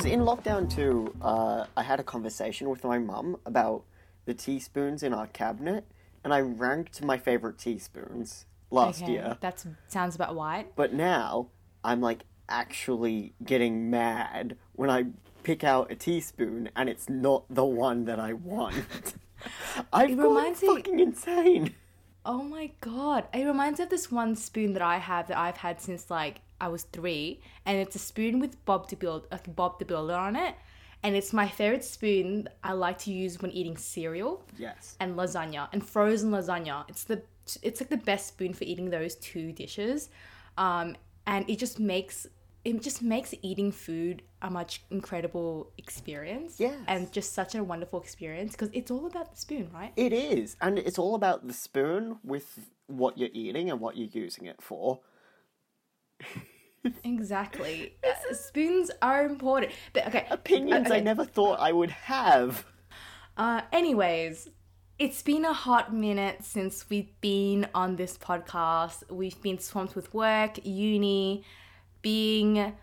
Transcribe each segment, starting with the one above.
because in lockdown two, uh, I had a conversation with my mum about the teaspoons in our cabinet, and I ranked my favorite teaspoons last okay. year. That sounds about right. But now I'm like actually getting mad when I pick out a teaspoon and it's not the one that I want. I've It gone reminds me- fucking insane. Oh my god. It reminds me of this one spoon that I have that I've had since like I was three. And it's a spoon with Bob the Build like Bob the Builder on it. And it's my favorite spoon I like to use when eating cereal Yes. and lasagna and frozen lasagna. It's the it's like the best spoon for eating those two dishes. Um, and it just makes it just makes eating food a much incredible experience. Yeah. And just such a wonderful experience because it's all about the spoon, right? It is, and it's all about the spoon with what you're eating and what you're using it for. Exactly. Uh, spoons are important. But okay, Opinions I okay. never thought I would have. Uh, anyways, it's been a hot minute since we've been on this podcast. We've been swamped with work, uni, being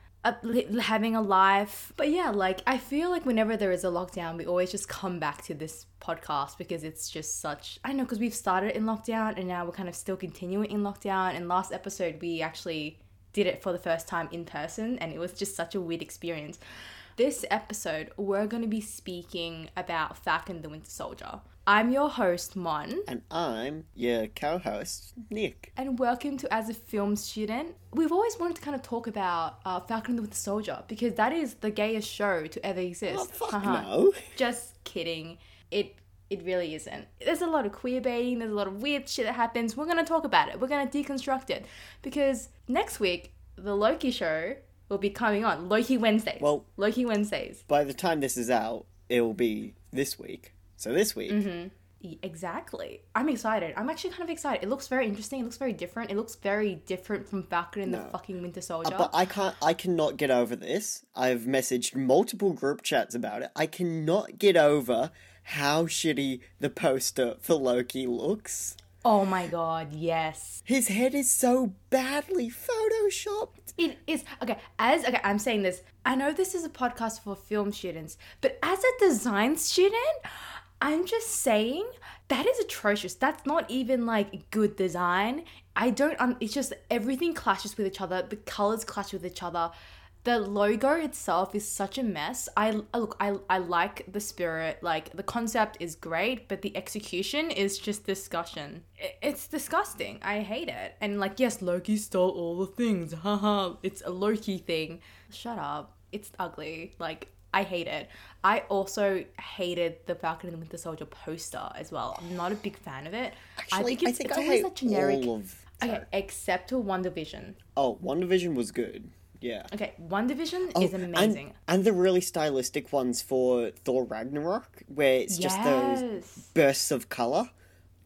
having a life. But yeah, like I feel like whenever there is a lockdown, we always just come back to this podcast because it's just such. I know because we've started in lockdown and now we're kind of still continuing in lockdown. And last episode we actually did it for the first time in person and it was just such a weird experience. This episode, we're going to be speaking about Falcon the Winter Soldier. I'm your host, Mon, And I'm your co-host, Nick. and welcome to As a Film Student. We've always wanted to kind of talk about uh, Falcon with the Soldier because that is the gayest show to ever exist. Oh fuck Haha. no! Just kidding. It it really isn't. There's a lot of queer baiting, there's a lot of weird shit that happens. We're gonna talk about it. We're gonna deconstruct it. Because next week, the Loki show will be coming on. Loki Wednesdays. Well- Loki Wednesdays. By the time this is out, it will be this week. So this week, mm-hmm. E- Exactly. I'm excited. I'm actually kind of excited. It looks very interesting. It looks very different. It looks very different from Falcon and the fucking Winter uh, Soldier. but I can't. I cannot get over this. I've messaged multiple group chats about it. I cannot get over how shitty the poster for Loki looks. oh my god, yes. His head is so badly photoshopped. It is okay. As okay, I'm saying this. I know this is a podcast for film students, but as a design student, I'm just saying that is atrocious. That's not even like good design. I don't. Um, it's just everything clashes with each other. The colors clash with each other. The logo itself is such a mess. I look. I I like the spirit. Like the concept is great, but the execution is just discussion. It's disgusting. I hate it. And like, yes, Loki stole all the things. Haha. it's a Loki thing. Shut up. It's ugly. Like I hate it. I also hated the Falcon and the Winter Soldier poster as well. I'm not a big fan of it. Actually, I think it's, it's always hate that generic. all of. Okay, except for WandaVision. Oh, WandaVision was good. Yeah. Okay, WandaVision Oh, is amazing. And, and the really stylistic ones for Thor Ragnarok, where it's just those bursts of color.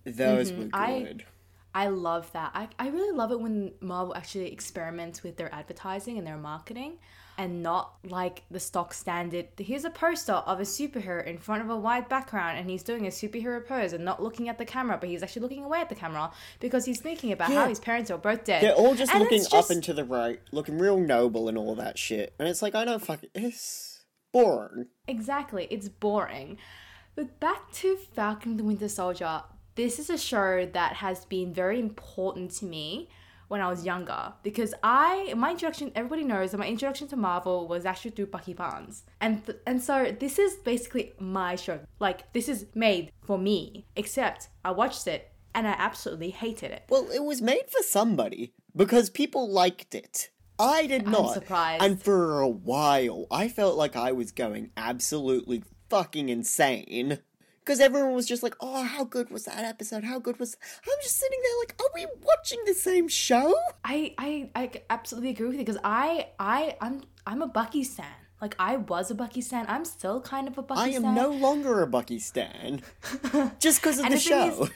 Those mm-hmm. were I- good. I love that. I, I really love it when Marvel actually experiments with their advertising and their marketing and not like the stock standard. Here's a poster of a superhero in front of a white background and he's doing a superhero pose and not looking at the camera, but he's actually looking away at the camera because he's thinking about how his parents are both dead. They're all just And looking just- up and to the right, looking real noble and all that shit. And it's like, I don't fucking. It's boring. Exactly, it's boring. But back to Falcon the Winter Soldier. This is a show that has been very important to me when I was younger because I my introduction everybody knows that my introduction to Marvel was actually through Bucky Barnes. And th- and so this is basically my show. Like this is made for me, except I watched it and I absolutely hated it. Well, it was made for somebody because people liked it. I did not. surprised. And for a while, I felt like I was going absolutely fucking insane. Because everyone was just like, oh, how good was that episode? How good was. I'm just sitting there like, are we watching the same show? I I, I absolutely agree with you because I I I'm I'm a Bucky stan. Like I was a Bucky stan. I'm still kind of a Bucky Stan. I am stan. no longer a Bucky Stan. just because of the, the show. is-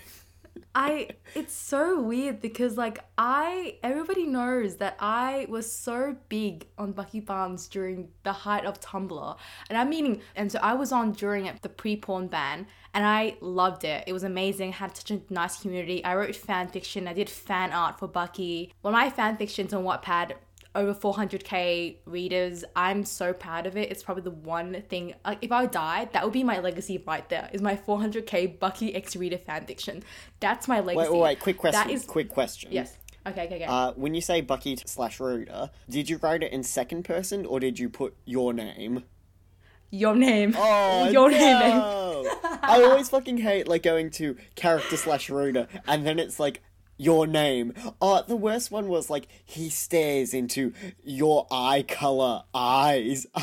I it's so weird because like I everybody knows that I was so big on Bucky Barnes during the height of Tumblr. And I'm meaning and so I was on during it, the pre-porn ban and I loved it. It was amazing. had such a nice community. I wrote fan fiction. I did fan art for Bucky. One of my fan fictions on Wattpad over 400k readers. I'm so proud of it. It's probably the one thing. Like, if I died, that would be my legacy right there. Is my 400k Bucky X reader fanfiction. That's my legacy. Wait, wait, wait. Quick question. That is Quick question. yes. Okay, okay, okay. Uh, when you say Bucky slash reader, did you write it in second person or did you put your name? Your name. Oh, Your no. name. I always fucking hate like going to character slash reader and then it's like your name. Oh, the worst one was like he stares into your eye color eyes.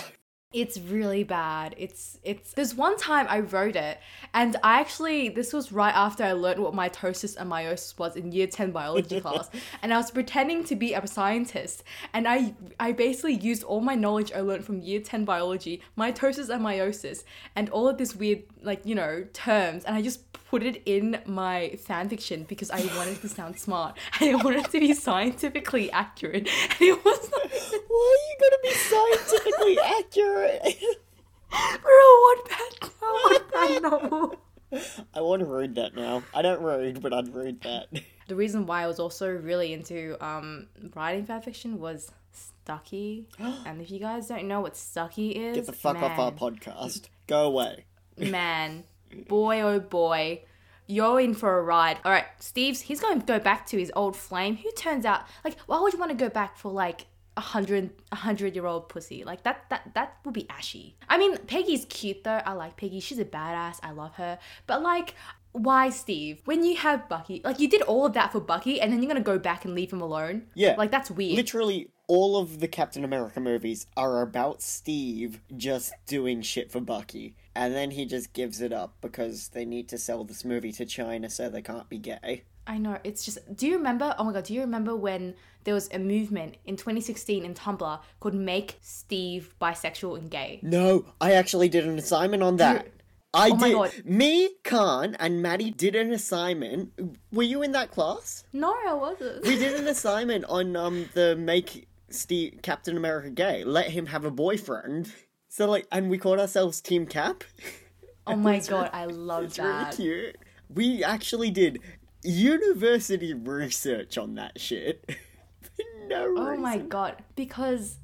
It's really bad. It's it's there's one time I wrote it and I actually this was right after I learned what mitosis and meiosis was in year 10 biology class and I was pretending to be a scientist and I I basically used all my knowledge I learned from year 10 biology, mitosis and meiosis and all of this weird like, you know, terms and I just put it in my fanfiction because I wanted to sound smart and I wanted to be scientifically accurate and it was like Why are you gonna be scientifically accurate? Bro, what bad, what bad novel? I want to read that now. I don't read, but I'd read that. The reason why I was also really into um, writing fanfiction was Stucky. and if you guys don't know what Stucky is, Get the fuck off our podcast. Go away. Man, boy oh boy, you're in for a ride. All right, Steve's he's going to go back to his old flame. Who turns out like why would you want to go back for like a hundred a hundred year old pussy like that that that would be ashy. I mean Peggy's cute though. I like Peggy. She's a badass. I love her. But like. Why, Steve? When you have Bucky, like you did all of that for Bucky, and then you're gonna go back and leave him alone? Yeah. like that's weird. Literally, all of the Captain America movies are about Steve just doing shit for Bucky. And then he just gives it up because they need to sell this movie to China so they can't be gay. I know. It's just. Do you remember? Oh my god. Do you remember when there was a movement in 2016 in Tumblr called "Make Steve Bisexual and Gay"? No, I actually did an assignment on that. I Oh my did. God. Me, Khan, and Maddie did an assignment. Were you in that class? No, I wasn't. We did an assignment on um the make Steve Captain America gay. Let him have a boyfriend. So like, and we called ourselves Team Cap. oh my god, I love It's really that. cute. We actually did university research on that shit. No reason. Oh my god, because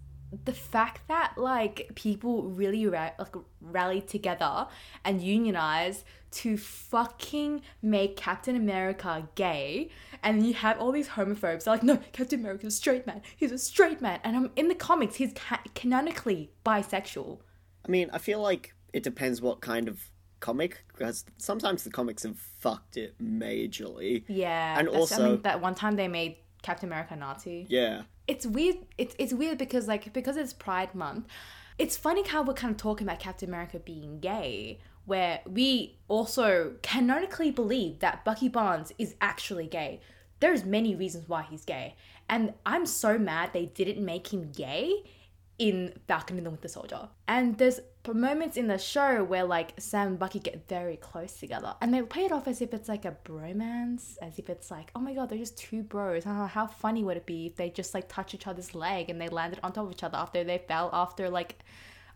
the fact that like people really ra- like rallied together and unionized to fucking make Captain America gay, and you have all these homophobes they're like, no, Captain America's a straight man. He's a straight man, and um, in the comics, he's ca- canonically bisexual. I mean, I feel like it depends what kind of comic, because sometimes the comics have fucked it majorly. Yeah, And that's- I also- mean, that one time they made Captain America Nazi. Yeah. it's weird. It's it's weird because like because it's Pride Month, it's funny how we're kind of talking about Captain America being gay, where we also canonically believe that Bucky Barnes is actually gay. There's many reasons why he's gay, and I'm so mad they didn't make him gay in Falcon and the Winter Soldier. And there's moments in the show where like Sam and Bucky get very close together, and they play it off as if it's like a bromance, as if it's like, oh my god, they're just two bros. How, how funny would it be if they just like touch each other's leg and they landed on top of each other after they fell after like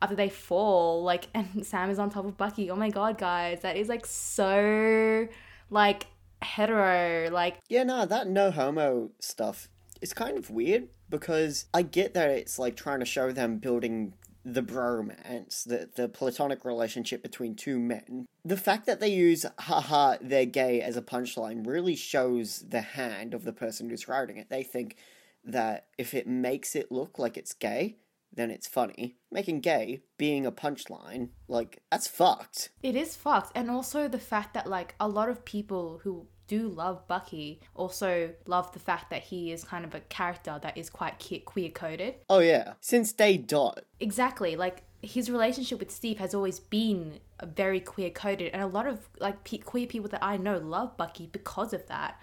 after they fall like and Sam is on top of Bucky. Oh my god, guys, that is like so like hetero like Yeah, no, that no homo stuff is kind of weird because I get that it's like trying to show them building the bromance, the, the platonic relationship between two men. The fact that they use haha, they're gay as a punchline really shows the hand of the person who's writing it. They think that if it makes it look like it's gay, then it's funny. Making gay being a punchline, like, that's fucked. It is fucked. And also the fact that like a lot of people who do love Bucky also love the fact that he is kind of a character that is quite queer coded. Oh, yeah. Since day dot. Exactly. Like his relationship with Steve has always been very queer coded and a lot of like pe- queer people that I know love Bucky because of that.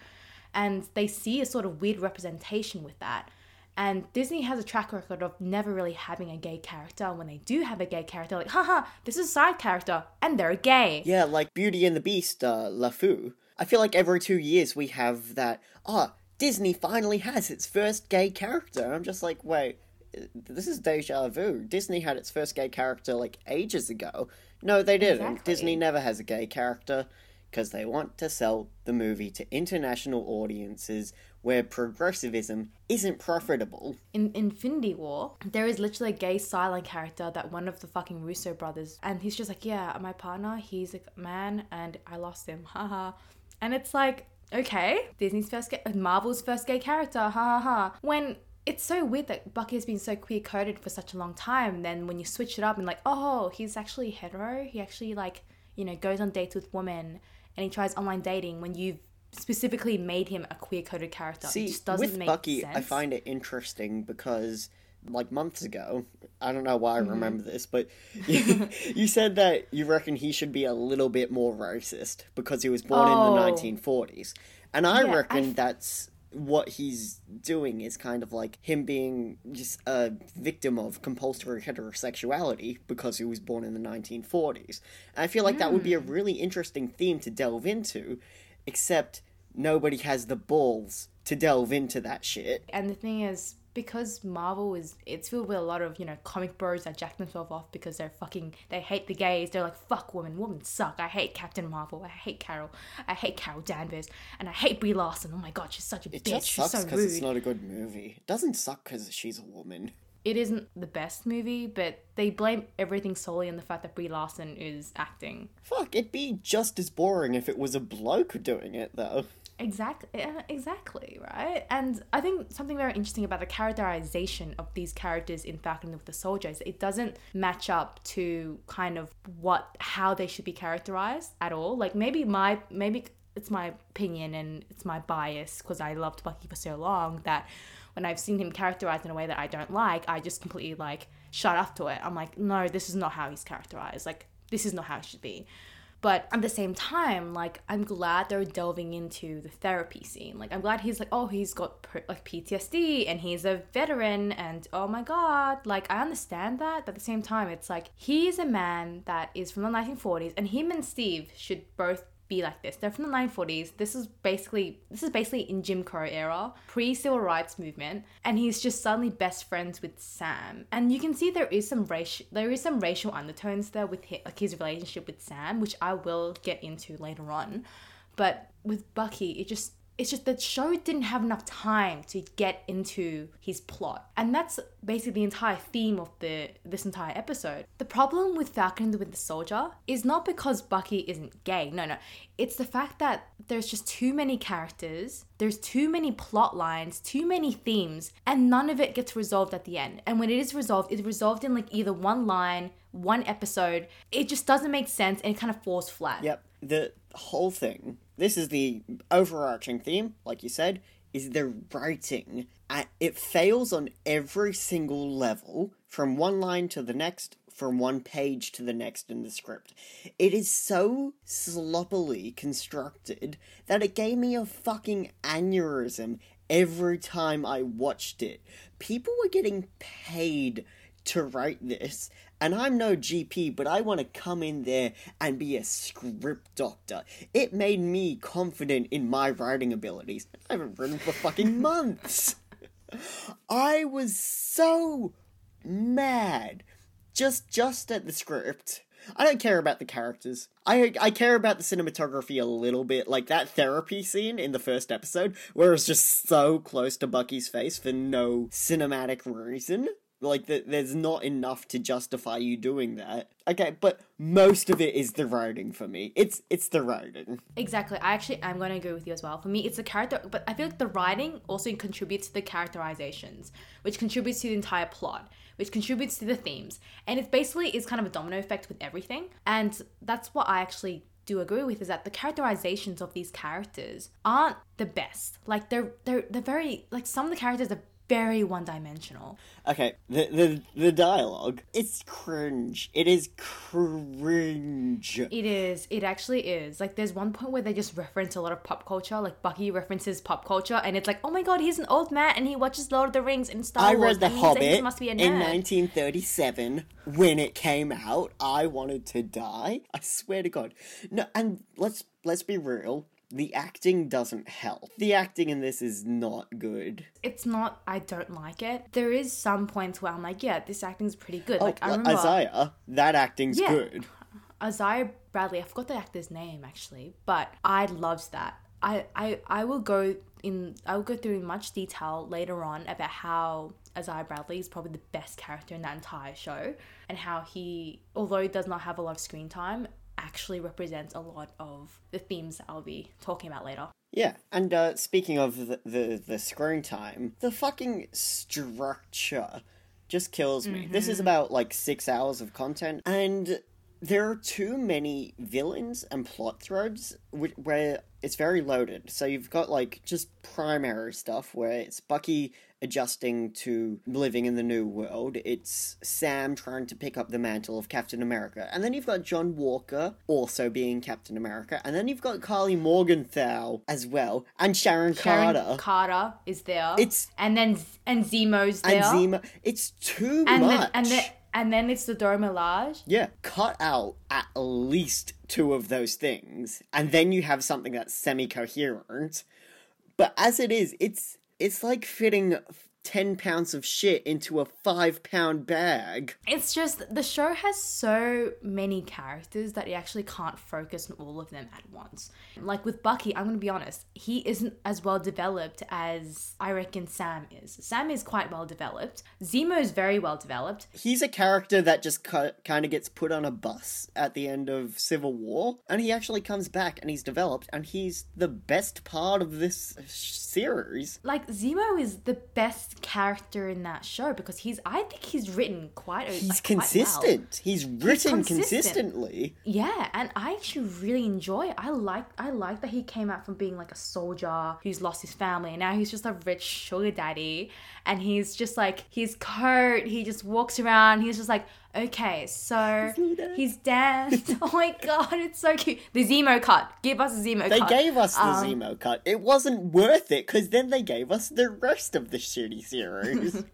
And they see a sort of weird representation with that. And Disney has a track record of never really having a gay character. And when they do have a gay character, like, haha, this is a side character, and they're gay. Yeah, like Beauty and the Beast, uh, LeFou. I feel like every two years we have that. Oh, Disney finally has its first gay character. I'm just like, wait, this is deja vu. Disney had its first gay character like ages ago. No, they didn't. Exactly. Disney never has a gay character because they want to sell the movie to international audiences where progressivism isn't profitable. in Infinity War, there is literally a gay silent character that one of the fucking Russo brothers, and he's just like, yeah, my partner, he's a man, and I lost him, haha. And it's like, okay, Disney's first, gay, uh, Marvel's first gay character, ha ha ha. When it's so weird that Bucky has been so queer coded for such a long time. Then when you switch it up and like, oh, he's actually hetero. He actually like, you know, goes on dates with women and he tries online dating. When you've specifically made him a queer coded character, it See, just doesn't with make Bucky, sense. I find it interesting because, like months ago, I don't know why I Mm-hmm. remember this, but you, you said that you reckon he should be a little bit more racist because he was born Oh. in the 1940s, and I Yeah, reckon f- that's what he's doing is kind of like him being just a victim of compulsory heterosexuality because he was born in the 1940s. And I feel like that would be a Hmm. really interesting theme to delve into, except nobody has the balls to delve into that shit. And the thing is, because Marvel is, it's filled with a lot of, you know, comic bros that jack themselves off because they're fucking, they hate the gays. They're like, fuck women, women suck. I hate Captain Marvel. I hate Carol. I hate Carol Danvers. And I hate Brie Larson. Oh my god, she's such a It bitch. just sucks because rude. it's not a good movie. It doesn't suck because she's a woman. It isn't the best movie, but they blame everything solely on the fact that Brie Larson is acting. Fuck, it'd be just as boring if it was a bloke doing it, though. Exactly, exactly, right? And I think something very interesting about the characterization of these characters in Falcon and the Soldier is it doesn't match up to kind of what how they should be characterized at all. Like maybe my maybe it's my opinion and it's my bias because I loved Bucky for so long that when I've seen him characterized in a way that I don't like, I just completely like shut up to it. I'm like, no, this is not how he's characterized. Like this is not how it should be. But at the same time, like I'm glad they're delving into the therapy scene. Like I'm glad he's like, oh, he's got like PTSD and he's a veteran, and oh my god, like I understand that. But at the same time, it's like he's a man that is from the 1940s, and him and Steve should both be like this. They're from the 1940s. This is basically this is basically in Jim Crow era, pre civil rights movement, and he's just suddenly best friends with Sam. And you can see there is some racial there is some racial undertones there with his, like his relationship with Sam, which I will get into later on. But with Bucky, it just it's just that the show didn't have enough time to get into his plot. And that's basically the entire theme of the this entire episode. The problem with Falcon and the Winter Soldier is not because Bucky isn't gay. No, no. It's the fact that there's just too many characters, there's too many plot lines, too many themes, and none of it gets resolved at the end. And when it is resolved, it's resolved in like either one line, one episode. It just doesn't make sense and it kind of falls flat. Yep, the whole thing, this is the overarching theme, like you said, is the writing. It fails on every single level, from one line to the next, from one page to the next in the script. It is so sloppily constructed that it gave me a fucking aneurysm every time I watched it. People were getting paid to write this, and I'm no GP, but I want to come in there and be a script doctor. It made me confident in my writing abilities. I haven't written for fucking months. I was so mad just just at the script. I don't care about the characters. I I care about the cinematography a little bit, like that therapy scene in the first episode, where it's just so close to Bucky's face for no cinematic reason. Like that, there's not enough to justify you doing that. Okay, but most of it is the writing for me. It's it's the writing. Exactly. I actually am going to agree with you as well. For me, it's the character, but I feel like the writing also contributes to the characterizations, which contributes to the entire plot, which contributes to the themes. And it's basically is kind of a domino effect with everything. And that's what I actually do agree with is that the characterizations of these characters aren't the best. Like they're they're they're very like some of the characters are very one dimensional. Okay, the the the dialogue. It's cringe. It is cringe. It is. It actually is. Like, there's one point where they just reference a lot of pop culture. Like, Bucky references pop culture, and it's like, oh my god, he's an old man and he watches Lord of the Rings and Star I Wars. read The Hobbit must be a in 1937 when it came out. I wanted to die. I swear to God. No, and let's let's be real. The acting doesn't help. The acting in this is not good. It's not. I don't like it. There is some points where I'm like, yeah, this acting's pretty good. Oh, like I remember Isaiah, that acting's Yeah. good. Isaiah Bradley. I forgot the actor's name actually, but I loved that. I, I, I will go in. I will go through in much detail later on about how Isaiah Bradley is probably the best character in that entire show, and how he, although he does not have a lot of screen time, actually represents a lot of the themes that I'll be talking about later. Yeah, and uh, speaking of the, the the screen time, the fucking structure just kills me. This is about like six hours of content, and there are too many villains and plot threads wh- where it's very loaded. So you've got like just primary stuff where it's Bucky adjusting to living in the new world. It's Sam trying to pick up the mantle of Captain America. And then you've got John Walker also being Captain America. And then you've got Karli Morgenthau as well. And Sharon, Sharon Carter. Carter is there. It's- and then and Zemo's there. and Zima. It's too and much. then and then and then it's the Dora Milaje. Yeah, cut out at least two of those things, and then you have something that's semi-coherent. But as it is, it's it's like fitting ten pounds of shit into a five-pound bag. It's just the show has so many characters that you actually can't focus on all of them at once. Like with Bucky, I'm gonna be honest, he isn't as well developed as I reckon Sam is. Sam is quite well developed. Zemo is very well developed. He's a character that just ki- kind of gets put on a bus at the end of Civil War, and he actually comes back and he's developed, and he's the best part of this sh- series. Like Zemo is the best character in that show because he's I think he's written quite a He's like, quite well. consistent. He's written consistent. consistently. Yeah, and I actually really enjoy. It. I like I like that he came out from being like a soldier who's lost his family, and now he's just a rich sugar daddy, and he's just like his coat. He just walks around. He's just like, okay, so he's danced. oh my god, it's so cute. The Zemo cut. Give us a Zemo They cut. They gave us the Um, Zemo cut. It wasn't worth it because then they gave us the rest of the shitty series.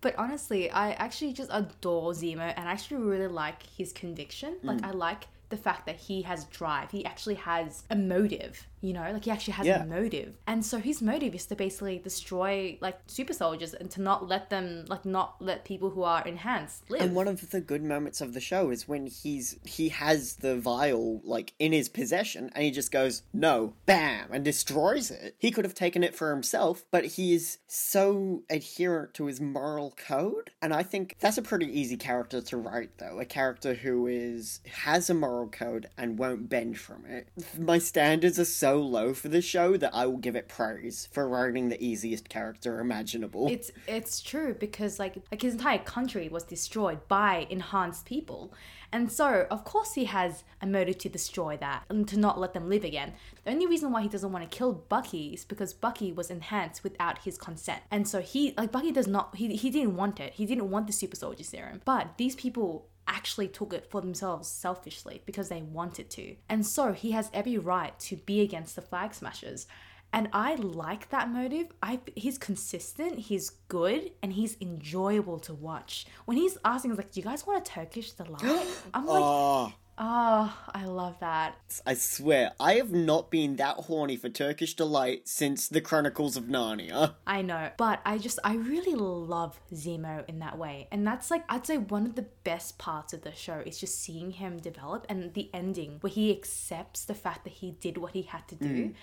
But honestly, I actually just adore Zemo and I actually really like his conviction. Like, Mm. I like the fact that he has drive. He actually has a motive, you know? Like, he actually has Yeah. a motive. And so his motive is to basically destroy, like, super soldiers and to not let them, like, not let people who are enhanced live. and one of the good moments of the show is when he's he has the vial like in his possession and he just goes no bam and destroys it he could have taken it for himself but he is so adherent to his moral code and i think that's a pretty easy character to write though a character who is has a moral code and won't bend from it my standards are so low for this show that i will give it praise for writing the easiest character imaginable. It's it's true because like like his entire country was destroyed by enhanced people. And so of course he has a motive to destroy that and to not let them live again. The only reason why he doesn't want to kill bucky is because bucky was enhanced without his consent. And so he like bucky does not he, he didn't want it. He didn't want the super soldier serum. But these people actually took it for themselves selfishly because they wanted to and so he has every right to be against the flag smashers and I like that motive. I he's consistent, he's good, and he's enjoyable to watch. When he's asking, he's like, "Do you guys want a Turkish delight?" I'm like, oh "Oh, I love that." I swear, I have not been that horny for Turkish delight since the Chronicles of Narnia. I know, but I just I really love Zemo in that way, and that's like I'd say one of the best parts of the show is just seeing him develop and the ending where he accepts the fact that he did what he had to do. Mm.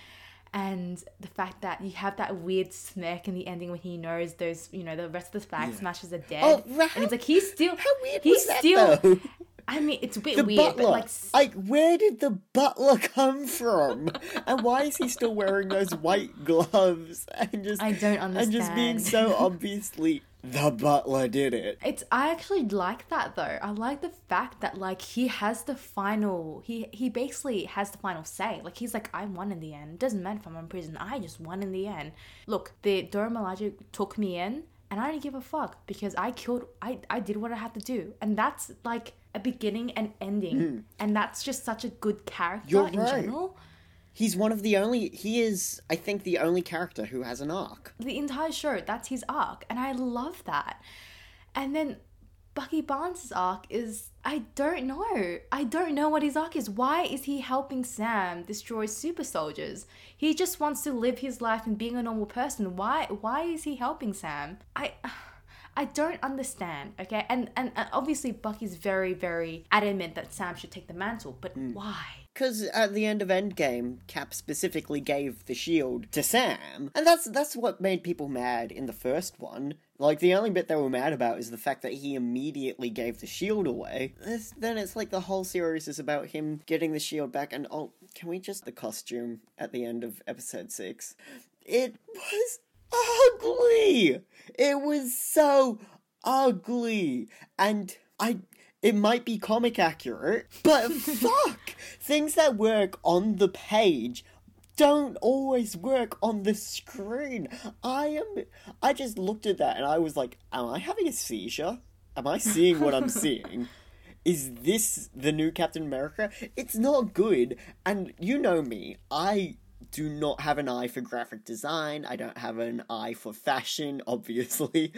And the fact that you have that weird smirk in the ending when he knows those, you know, the rest of the flag smashers are dead. Oh, right. And it's like he's still How weird he's was that, still though? I mean, it's a bit The weird, butler. but like Like, where did the butler come from? and why is he still wearing those white gloves? And just I don't understand And just being so obviously the butler did it. It's I actually like that though. I like the fact that like he has the final he he basically has the final say. Like he's like I won in the end. It doesn't matter if I'm in prison. I just won in the end. Look, the Dora Milaje took me in and I didn't give a fuck because I killed I I did what I had to do. And that's like a beginning and ending. Mm. And that's just such a good character. You're in right. general. He's one of the only. He is, I think, the only character who has an arc. the entire show that's his arc and i love that and then Bucky Barnes' arc is I don't know. I don't know what his arc is. Why is he helping Sam destroy super soldiers? He just wants to live his life and being a normal person. Why why is he helping Sam? I I don't understand, okay? And, and and obviously Bucky's very very adamant that Sam should take the mantle, but mm. why? Because at the end of Endgame, Cap specifically gave the shield to Sam, and that's that's what made people mad in the first one. Like the only bit they were mad about is the fact that he immediately gave the shield away. This, then it's like the whole series is about him getting the shield back, and oh, can we just the costume at the end of episode six? It was ugly. It was so ugly, and I it might be comic accurate, but fuck! Things that work on the page don't always work on the screen. I am. I just looked at that and I was like, am I having a seizure? Am I seeing what I'm seeing? Is this the new Captain America? It's not good, and you know me. I do not have an eye for graphic design. I don't have an eye for fashion, obviously.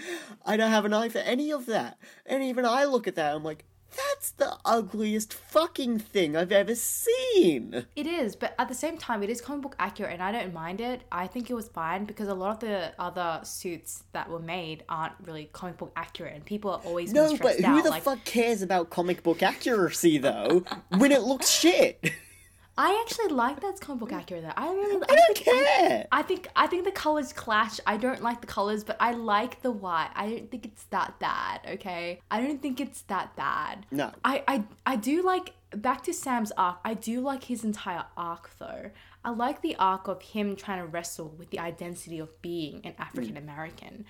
I don't have an eye for any of that. And even I look at that, I'm like, that's the ugliest fucking thing I've ever seen. It is, but at the same time, it is comic book accurate, and I don't mind it. I think it was fine because a lot of the other suits that were made aren't really comic book accurate, and people are always No, but who out, the like, fuck cares about comic book accuracy though when it looks shit? I actually like that it's comic book accurate. Though. I really, I don't think, care. I think I think the colors clash. I don't like the colors, but I like the white. I don't think it's that bad. Okay, I don't think it's that bad. No. I I I do like back to Sam's arc. I do like his entire arc though. I like the arc of him trying to wrestle with the identity of being an African American.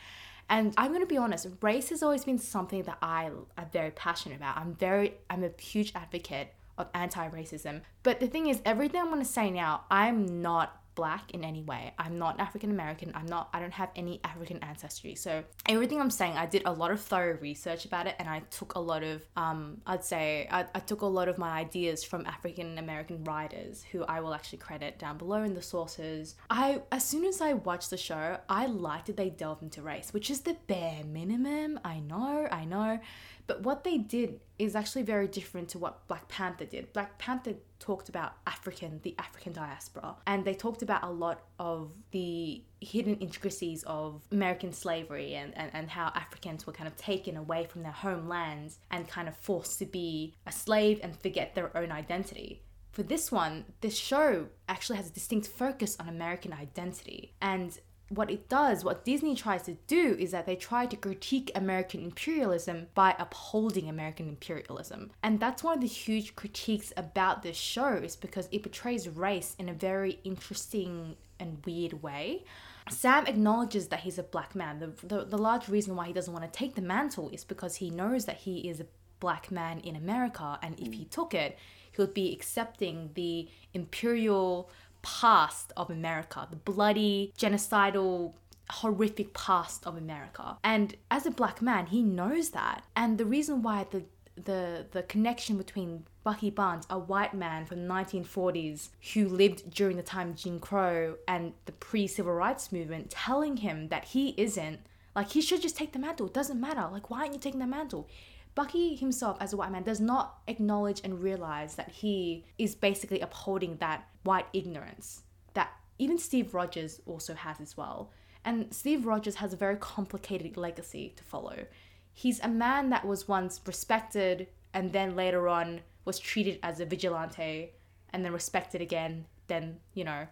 And I'm gonna be honest, race has always been something that I am very passionate about. I'm very I'm a huge advocate of anti-racism. But the thing is, everything I'm gonna say now, I'm not black in any way. I'm not African American. I'm not I don't have any African ancestry. So everything I'm saying, I did a lot of thorough research about it and I took a lot of um I'd say I, I took a lot of my ideas from African American writers who I will actually credit down below in the sources. I as soon as I watched the show, I liked that they delved into race, which is the bare minimum. I know, I know. But what they did is actually very different to what Black Panther did. Black Panther talked about African, the African diaspora, and they talked about a lot of the hidden intricacies of American slavery and, and, and how Africans were kind of taken away from their homelands and kind of forced to be a slave and forget their own identity. For this one, this show actually has a distinct focus on American identity. And what it does, what Disney tries to do, is that they try to critique American imperialism by upholding American imperialism. And that's one of the huge critiques about this show, is because it portrays race in a very interesting and weird way. Sam acknowledges that he's a black man. The, the, the large reason why he doesn't want to take the mantle is because he knows that he is a black man in America, and if he took it, he would be accepting the imperial past of America, the bloody, genocidal, horrific past of America. And as a black man, he knows that. And the reason why the the the connection between Bucky Barnes, a white man from the 1940s who lived during the time Jim Crow and the pre-civil rights movement, telling him that he isn't like he should just take the mantle. It doesn't matter. Like why aren't you taking the mantle? Bucky himself, as a white man, does not acknowledge and realize that he is basically upholding that white ignorance that even Steve Rogers also has as well. And Steve Rogers has a very complicated legacy to follow. He's a man that was once respected and then later on was treated as a vigilante and then respected again. Then, you know,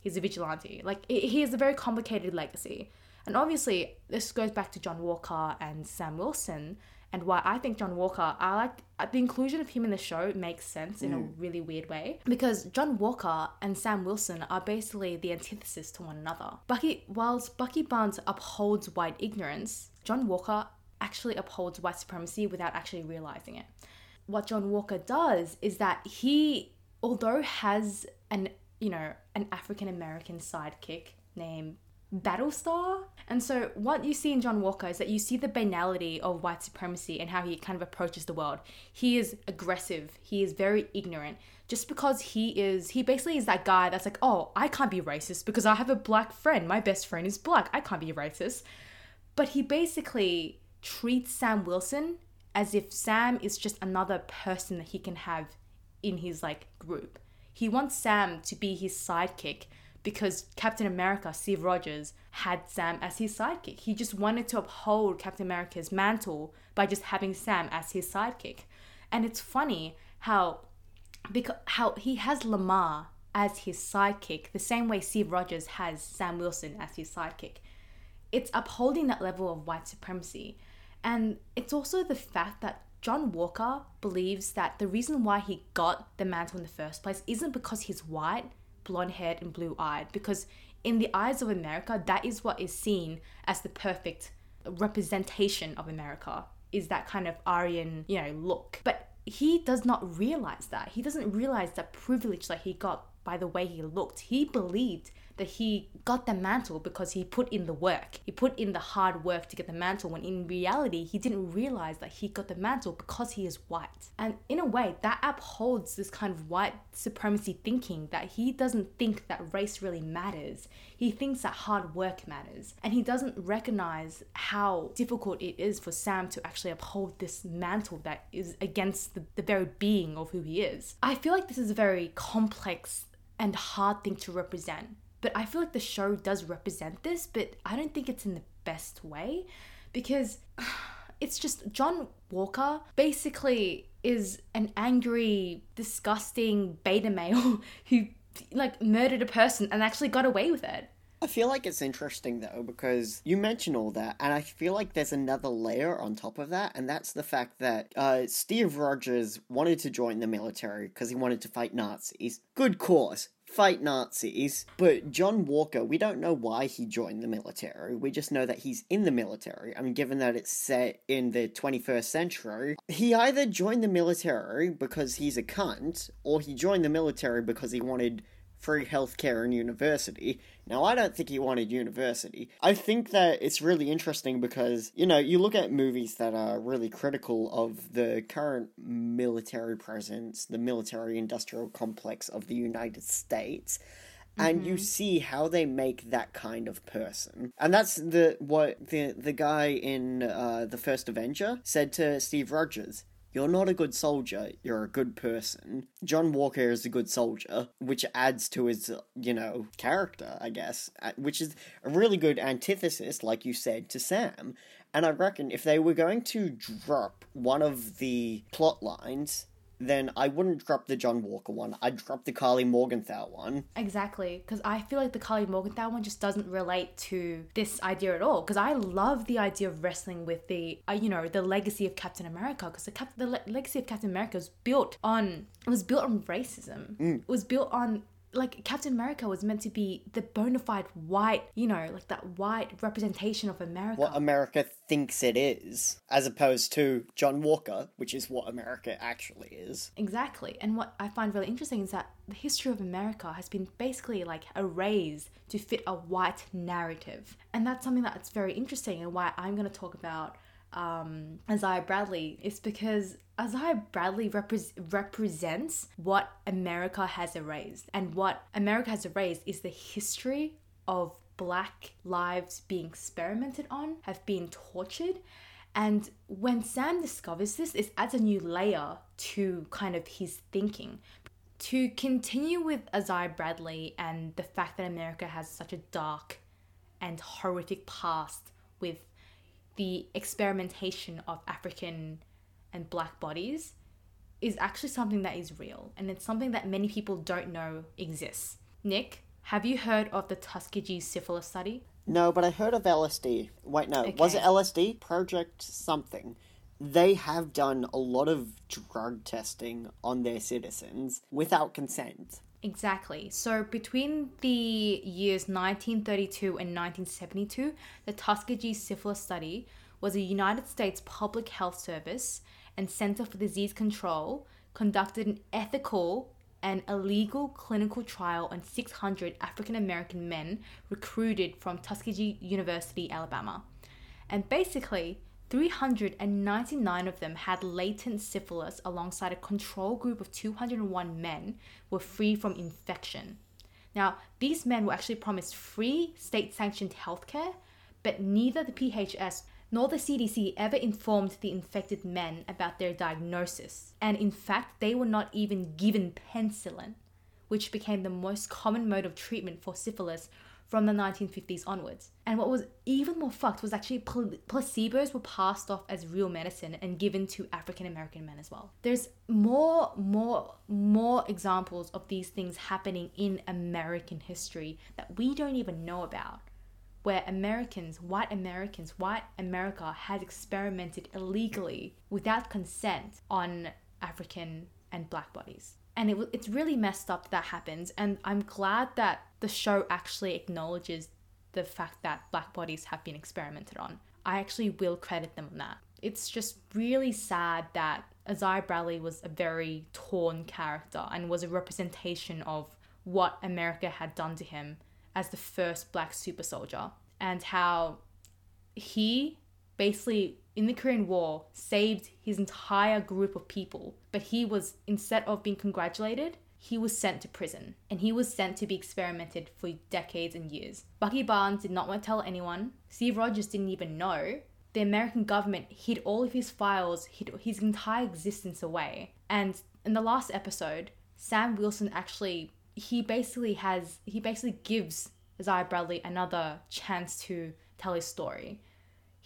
he's a vigilante. Like, he has a very complicated legacy. And obviously, this goes back to John Walker and Sam Wilson and why I think John Walker, I like the inclusion of him in the show makes sense in mm. a really weird way because John Walker and Sam Wilson are basically the antithesis to one another. Bucky, whilst Bucky Barnes upholds white ignorance, John Walker actually upholds white supremacy without actually realizing it. What John Walker does is that he, although has an you know an African American sidekick named Battlestar. And so, what you see in John Walker is that you see the banality of white supremacy and how he kind of approaches the world. He is aggressive, he is very ignorant. Just because he is, he basically is that guy that's like, oh, I can't be racist because I have a black friend. My best friend is black. I can't be racist. But he basically treats Sam Wilson as if Sam is just another person that he can have in his like group. He wants Sam to be his sidekick because Captain America, Steve Rogers, had Sam as his sidekick. He just wanted to uphold Captain America's mantle by just having Sam as his sidekick. And it's funny how because how he has Lemar as his sidekick, the same way Steve Rogers has Sam Wilson as his sidekick. It's upholding that level of white supremacy. And it's also the fact that John Walker believes that the reason why he got the mantle in the first place isn't because he's white, blonde haired, and blue eyed, because in the eyes of America, that is what is seen as the perfect representation of America, is that kind of Aryan, you know, look. But he does not realize that. He doesn't realize that privilege that he got by the way he looked. He believed that he got the mantle because he put in the work. He put in the hard work to get the mantle when in reality he didn't realize that he got the mantle because he is white. And in a way that upholds this kind of white supremacy thinking that he doesn't think that race really matters. He thinks that hard work matters. And he doesn't recognize how difficult it is for Sam to actually uphold this mantle that is against the, the very being of who he is. I feel like this is a very complex and hard thing to represent but I feel like the show does represent this, but I don't think it's in the best way because it's just John Walker basically is an angry, disgusting beta male who like murdered a person and actually got away with it. I feel like it's interesting though because you mention all that, and I feel like there's another layer on top of that, and that's the fact that uh, Steve Rogers wanted to join the military because he wanted to fight Nazis. Good cause fight Nazis, but John Walker, we don't know why he joined the military. We just know that he's in the military. I mean, given that it's set in the 21st century, he either joined the military because he's a cunt, or he joined the military because he wanted free healthcare and university. Now, I don't think he wanted university. I think that it's really interesting because, you know, you look at movies that are really critical of the current military presence, the military industrial complex of the United States and mm-hmm. you see how they make that kind of person and that's the what the the guy in uh, the first avenger said to steve rogers you're not a good soldier, you're a good person. John Walker is a good soldier, which adds to his, you know, character, I guess, uh, which is a really good antithesis, like you said, to Sam. And I reckon if they were going to drop one of the plot lines then I wouldn't drop the John Walker one. I'd drop the Karli Morgenthau one. Exactly, because I feel like the Karli Morgenthau one just doesn't relate to this idea at all. Because I love the idea of wrestling with the, uh, you know, the legacy of Captain America. Because the, Cap- the le- legacy of Captain America was built on, it was built on racism. Mm. It was built on like Captain America was meant to be the bona fide white, you know, like that white representation of America. What America thinks it is, as opposed to John Walker, which is what America actually is. Exactly. And what I find really interesting is that the history of America has been basically like erased to fit a white narrative. And that's something that's very interesting and why I'm going to talk about um, Isaiah Bradley is because Isaiah Bradley repre- represents what America has erased. And what America has erased is the history of black lives being experimented on, have been tortured. And when Sam discovers this, it adds a new layer to kind of his thinking. To continue with Isaiah Bradley and the fact that America has such a dark and horrific past with the experimentation of African and black bodies is actually something that is real and it's something that many people don't know exists. Nick, have you heard of the Tuskegee syphilis study? No, but I heard of LSD. Wait, no, okay. was it LSD? Project something. They have done a lot of drug testing on their citizens without consent. Exactly. So between the years 1932 and 1972, the Tuskegee syphilis study was a United States Public Health Service and Center for Disease Control conducted an ethical and illegal clinical trial on 600 African American men recruited from Tuskegee University, Alabama. And basically, 399 of them had latent syphilis alongside a control group of 201 men were free from infection. Now, these men were actually promised free state sanctioned healthcare, but neither the PHS nor the CDC ever informed the infected men about their diagnosis. And in fact, they were not even given penicillin, which became the most common mode of treatment for syphilis from the 1950s onwards. And what was even more fucked was actually pl- placebos were passed off as real medicine and given to African American men as well. There's more, more, more examples of these things happening in American history that we don't even know about. Where Americans, white Americans, white America has experimented illegally without consent on African and black bodies and it, it's really messed up that, that happens and i'm glad that the show actually acknowledges the fact that black bodies have been experimented on. I actually will credit them on that. It's just really sad that Isaiah Bradley was a very torn character and was a representation of what America had done to him as the first black super soldier and how he basically in the Korean War saved his entire group of people, but he was instead of being congratulated, he was sent to prison and he was sent to be experimented for decades and years. Bucky Barnes did not want to tell anyone. Steve Rogers didn't even know. The American government hid all of his files, hid his entire existence away. And in the last episode, Sam Wilson actually he basically has he basically gives Isaiah Bradley another chance to tell his story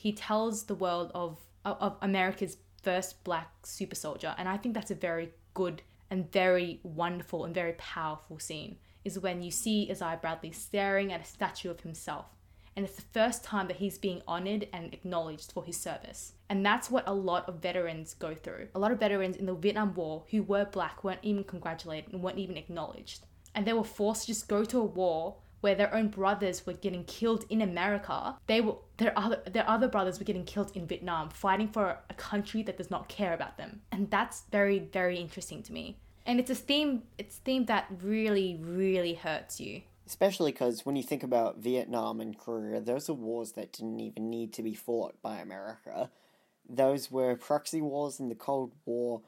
he tells the world of of America's first black super soldier, and I think that's a very good and very wonderful and very powerful scene. Is when you see Isaiah Bradley staring at a statue of himself, and it's the first time that he's being honored and acknowledged for his service. And that's what a lot of veterans go through. A lot of veterans in the Vietnam War who were black weren't even congratulated and weren't even acknowledged. And they were forced to just go to a war where their own brothers were getting killed in America, they were their other their other brothers were getting killed in Vietnam, fighting for a country that does not care about them. And that's very, very interesting to me. And it's a theme it's a theme that really, really hurts you. Especially because when you think about Vietnam and Korea, those are wars that didn't even need to be fought by America. Those were proxy wars in the Cold War,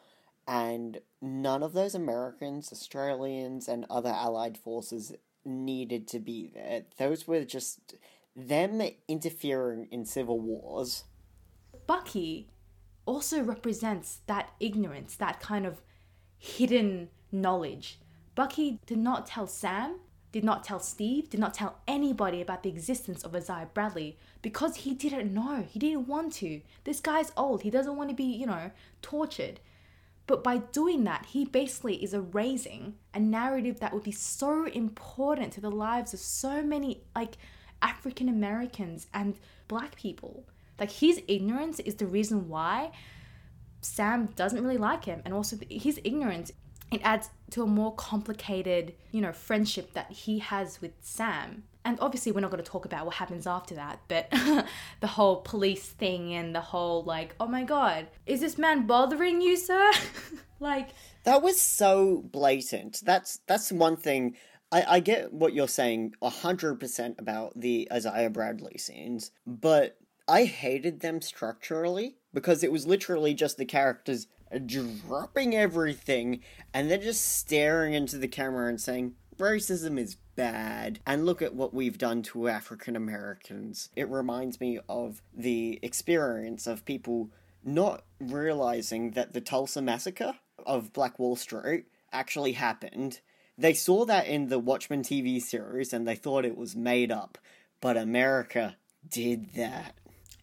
and none of those Americans, Australians, and other Allied forces needed to be there. Those were just them interfering in civil wars. Bucky also represents that ignorance, that kind of hidden knowledge. Bucky did not tell Sam, did not tell Steve, did not tell anybody about the existence of Isaiah Bradley because he didn't know. He didn't want to. This guy's old. He doesn't want to be, you know, tortured. But by doing that, he basically is erasing a narrative that would be so important to the lives of so many, like, African Americans and black people. Like, his ignorance is the reason why Sam doesn't really like him. And also, his ignorance, it adds to a more complicated, you know, friendship that he has with Sam and obviously we're not going to talk about what happens after that but the whole police thing and the whole like oh my god is this man bothering you sir? Like that was so blatant. That's that's one thing. I, I get what you're saying 100% about the Isaiah Bradley scenes, but I hated them structurally because it was literally just the characters dropping everything and then just staring into the camera and saying, racism is bad. And look at what we've done to African Americans. It reminds me of the experience of people not realizing that the Tulsa massacre of Black Wall Street actually happened. They saw that in the Watchmen TV series and they thought it was made up. But America did that.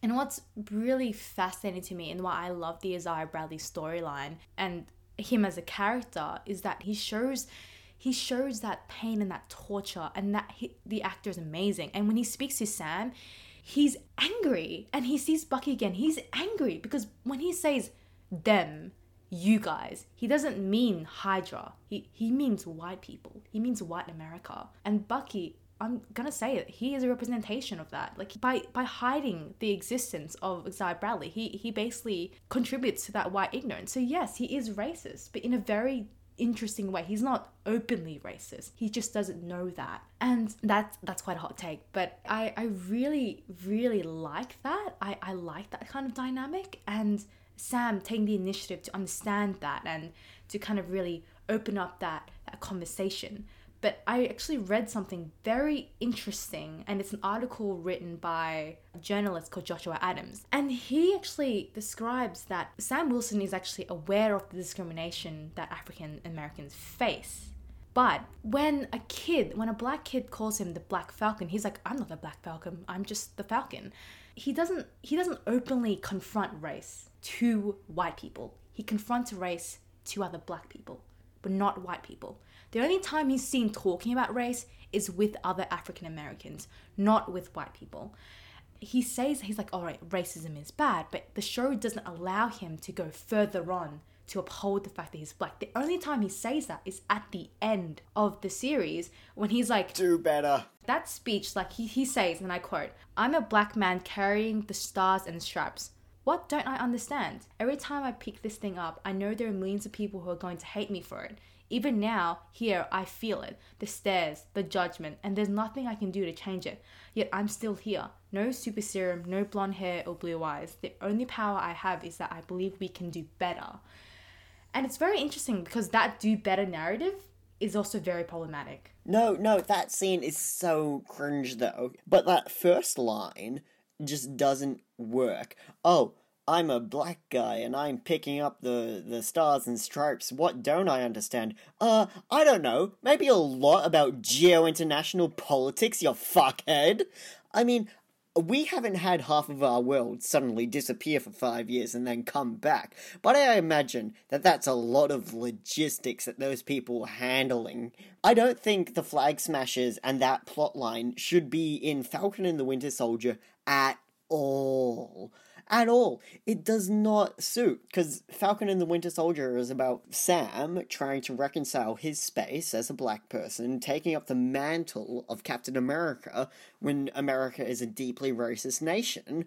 And what's really fascinating to me and why I love the Isaiah Bradley storyline and him as a character is that he shows he shows that pain and that torture and that he, the actor is amazing and when he speaks to sam he's angry and he sees bucky again he's angry because when he says them you guys he doesn't mean hydra he, he means white people he means white america and bucky I'm gonna say it. He is a representation of that. Like by by hiding the existence of Isaiah Bradley, he he basically contributes to that white ignorance. So yes, he is racist, but in a very interesting way. He's not openly racist. He just doesn't know that. And that's that's quite a hot take. But I, I really, really like that. I, I like that kind of dynamic. And Sam taking the initiative to understand that and to kind of really open up that, that conversation. But I actually read something very interesting, and it's an article written by a journalist called Joshua Adams. And he actually describes that Sam Wilson is actually aware of the discrimination that African Americans face. But when a kid, when a black kid calls him the Black Falcon, he's like, I'm not the Black Falcon, I'm just the Falcon. He doesn't he doesn't openly confront race to white people. He confronts race to other black people, but not white people. The only time he's seen talking about race is with other African Americans, not with white people. He says he's like, all right, racism is bad, but the show doesn't allow him to go further on to uphold the fact that he's black. The only time he says that is at the end of the series when he's like, Do better. that speech, like he, he says, and I quote, I'm a black man carrying the stars and stripes. What don't I understand? Every time I pick this thing up, I know there are millions of people who are going to hate me for it. Even now, here, I feel it the stares, the judgment, and there's nothing I can do to change it. Yet I'm still here. No super serum, no blonde hair or blue eyes. The only power I have is that I believe we can do better. And it's very interesting because that do better narrative is also very problematic. No, no, that scene is so cringe though. But that first line just doesn't work. Oh, I'm a black guy and I'm picking up the, the stars and stripes. What don't I understand? Uh, I don't know. Maybe a lot about geo international politics, you fuckhead. I mean, we haven't had half of our world suddenly disappear for five years and then come back, but I imagine that that's a lot of logistics that those people are handling. I don't think the Flag Smashers and that plotline should be in Falcon and the Winter Soldier at all. At all. It does not suit, because Falcon and the Winter Soldier is about Sam trying to reconcile his space as a black person, taking up the mantle of Captain America when America is a deeply racist nation.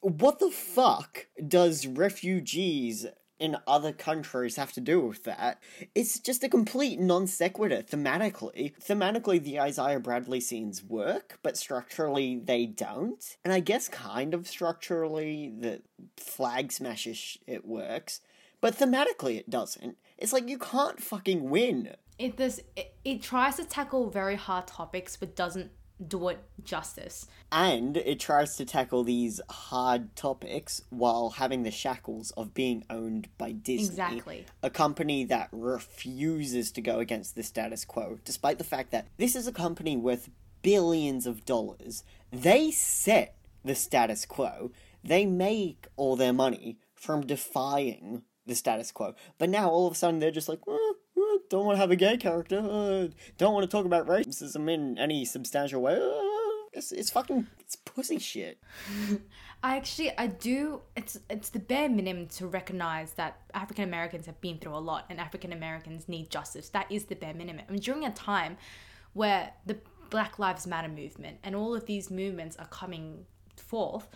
What the fuck does refugees in other countries have to do with that? It's just a complete non sequitur thematically. Thematically, the Isaiah Bradley scenes work, but structurally they don't. And I guess kind of structurally, the flag smashers it works, but thematically it doesn't. It's like you can't fucking win. It does it, it tries to tackle very hard topics but doesn't do it justice. And it tries to tackle these hard topics while having the shackles of being owned by Disney. Exactly. A company that refuses to go against the status quo, despite the fact that this is a company worth billions of dollars. They set the status quo. They make all their money from defying the status quo. But now all of a sudden they're just like, "Uh, uh, don't want to have a gay character. Uh, don't want to talk about racism in any substantial way. Uh, it's, it's fucking it's pussy shit. I actually I do it's it's the bare minimum to recognize that African Americans have been through a lot and African Americans need justice. That is the bare minimum. I mean, during a time where the Black Lives Matter movement and all of these movements are coming forth,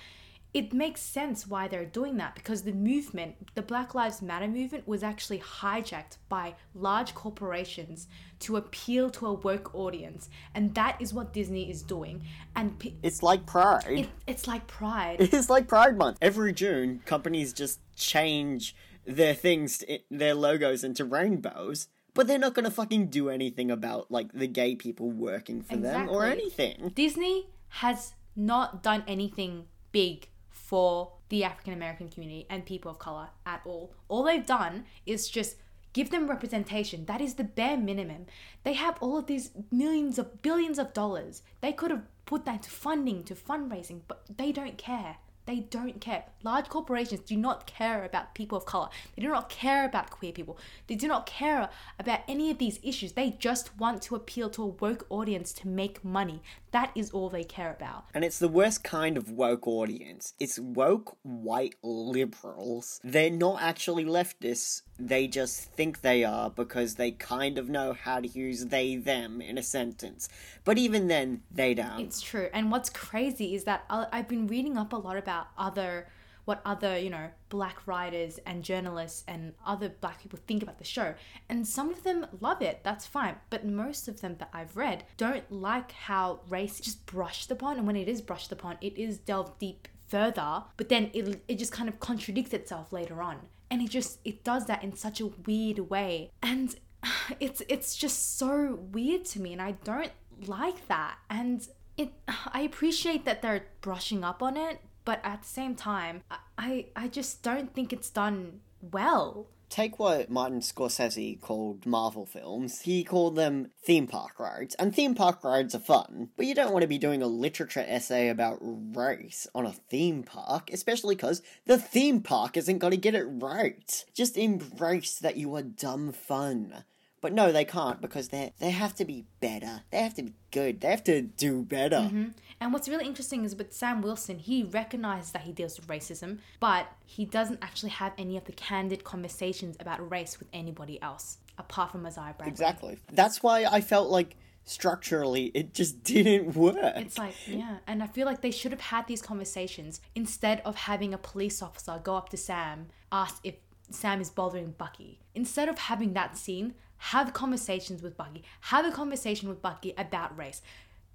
it makes sense why they're doing that because the movement, the Black Lives Matter movement, was actually hijacked by large corporations to appeal to a woke audience, and that is what Disney is doing. And pe- It's like Pride. it, it's like Pride. It's like Pride Month. Every June, companies just change their things, their logos into rainbows, but they're not gonna fucking do anything about like the gay people working for them or anything. Disney has not done anything big for the African American community and people of color at all. All they've done is just give them representation. That is the bare minimum. They have all of these millions of billions of dollars. They could have put that to funding, to fundraising, but they don't care. They don't care. Large corporations do not care about people of color. They do not care about queer people. They do not care about any of these issues. They just want to appeal to a woke audience to make money. That is all they care about. And it's the worst kind of woke audience. It's woke white liberals. They're not actually leftists. They just think they are because they kind of know how to use they them in a sentence. But even then, they don't. It's true. And what's crazy is that I- I've been reading up a lot about other what other, you know, black writers and journalists and other black people think about the show. And some of them love it, that's fine. But most of them that I've read don't like how race is just brushed upon. And when it is brushed upon, it is delved deep further, but then it, it just kind of contradicts itself later on. And it just, it does that in such a weird way. And it's it's just so weird to me and I don't like that. And it I appreciate that they're brushing up on it, but at the same time, I I just don't think it's done well. Take what Martin Scorsese called Marvel films. He called them theme park rides. And theme park rides are fun, but you don't want to be doing a literature essay about race on a theme park, especially because the theme park isn't going to get it right. Just embrace that you are dumb fun. But no, they can't because they they have to be better. They have to be good. They have to do better. Mm-hmm. And what's really interesting is with Sam Wilson, he recognizes that he deals with racism, but he doesn't actually have any of the candid conversations about race with anybody else apart from Isaiah Bradley. Exactly. That's why I felt like structurally it just didn't work. It's like, yeah. And I feel like they should have had these conversations instead of having a police officer go up to Sam, ask if Sam is bothering Bucky. Instead of having that scene, have conversations with Bucky. Have a conversation with Bucky about race.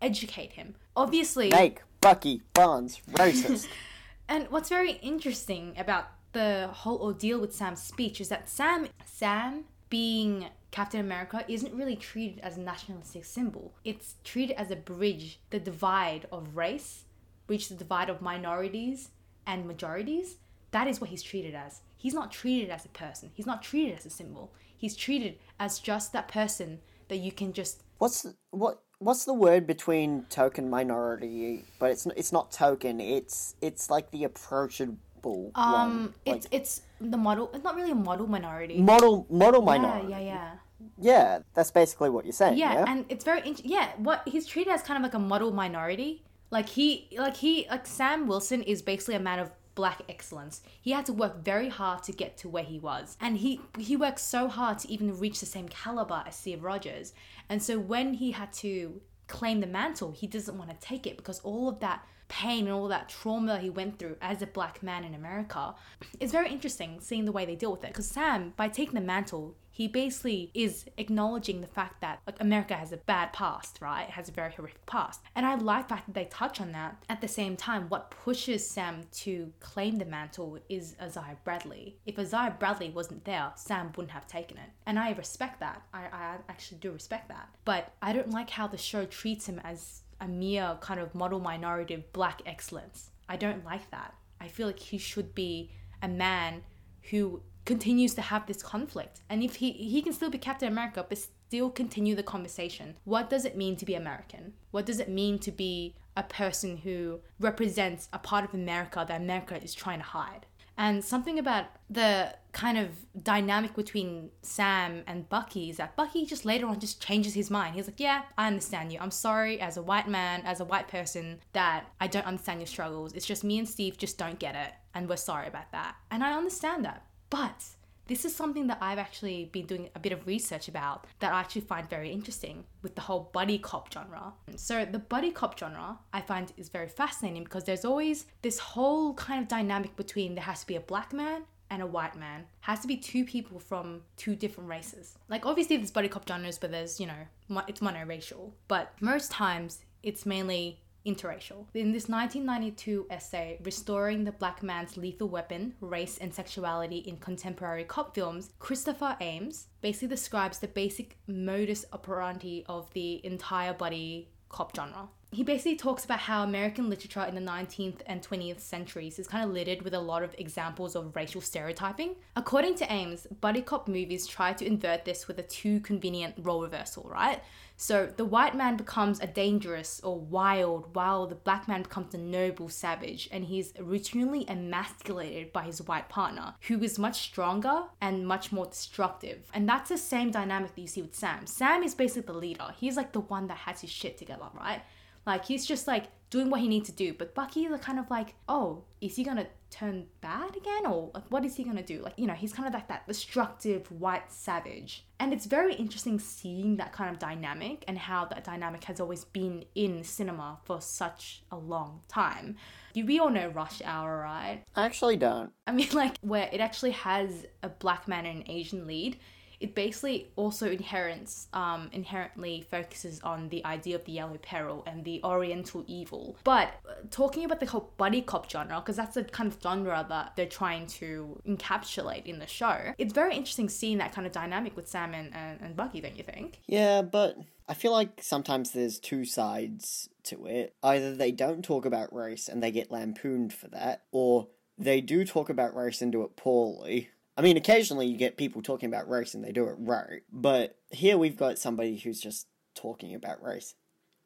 Educate him. Obviously. Make Bucky Barnes racist. and what's very interesting about the whole ordeal with Sam's speech is that Sam Sam being Captain America isn't really treated as a nationalistic symbol. It's treated as a bridge, the divide of race, bridge the divide of minorities and majorities. That is what he's treated as. He's not treated as a person. He's not treated as a symbol he's treated as just that person that you can just what's the, what what's the word between token minority but it's it's not token it's it's like the approachable um it's it's the model it's not really a model minority. Model model minority. yeah yeah yeah. Yeah that's basically what you're saying yeah, yeah? and it's very int- yeah what he's treated as kind of like a model minority. Like he like he like sam wilson is basically a man of black excellence. He had to work very hard to get to where he was. And he he worked so hard to even reach the same caliber as Steve Rogers. And so when he had to claim the mantle, he doesn't want to take it because all of that pain and all that trauma he went through as a black man in America. It's very interesting seeing the way they deal with it. Because Sam, by taking the mantle, he basically is acknowledging the fact that like America has a bad past, right? It has a very horrific past. And I like the fact that they touch on that. At the same time, what pushes Sam to claim the mantle is Isaiah Bradley. If Isaiah Bradley wasn't there, Sam wouldn't have taken it. And I respect that. I, I actually do respect that. But I don't like how the show treats him as a mere kind of model minority black excellence. I don't like that. I feel like he should be a man who continues to have this conflict. And if he he can still be Captain America but still continue the conversation. What does it mean to be American? What does it mean to be a person who represents a part of America that America is trying to hide? And something about the kind of dynamic between Sam and Bucky is that Bucky just later on just changes his mind. He's like, Yeah, I understand you. I'm sorry as a white man, as a white person, that I don't understand your struggles. It's just me and Steve just don't get it. And we're sorry about that. And I understand that. But this is something that I've actually been doing a bit of research about that I actually find very interesting with the whole buddy cop genre. So, the buddy cop genre I find is very fascinating because there's always this whole kind of dynamic between there has to be a black man and a white man. Has to be two people from two different races. Like, obviously, there's buddy cop genres, but there's, you know, it's monoracial. But most times, it's mainly interracial. In this 1992 essay, Restoring the Black Man's Lethal Weapon Race and Sexuality in Contemporary Cop Films, Christopher Ames basically describes the basic modus operandi of the entire buddy cop genre he basically talks about how American literature in the 19th and 20th centuries is kind of littered with a lot of examples of racial stereotyping. According to Ames, buddy cop movies try to invert this with a too convenient role reversal, right? So the white man becomes a dangerous or wild, while the black man becomes a noble savage, and he's routinely emasculated by his white partner, who is much stronger and much more destructive. And that's the same dynamic that you see with Sam. Sam is basically the leader. He's like the one that has his shit together, right? Like he's just like doing what he needs to do. But Bucky is kind of like, oh, is he gonna turn bad again, or like, what is he gonna do? Like you know, he's kind of like that destructive white savage. And it's very interesting seeing that kind of dynamic and how that dynamic has always been in cinema for such a long time. We all know Rush Hour, right? I actually don't. I mean, like where it actually has a black man and an Asian lead it basically also inherents um, inherently focuses on the idea of the yellow peril and the oriental evil. But uh, talking about the whole buddy cop genre, because that's the kind of genre that they're trying to encapsulate in the show, it's very interesting seeing that kind of dynamic with Sam and, and, and Bucky, don't you think? Yeah, but I feel like sometimes there's two sides to it. Either they don't talk about race and they get lampooned for that, or they do talk about race and do it poorly. I mean, occasionally you get people talking about race and they do it right, but here we've got somebody who's just talking about race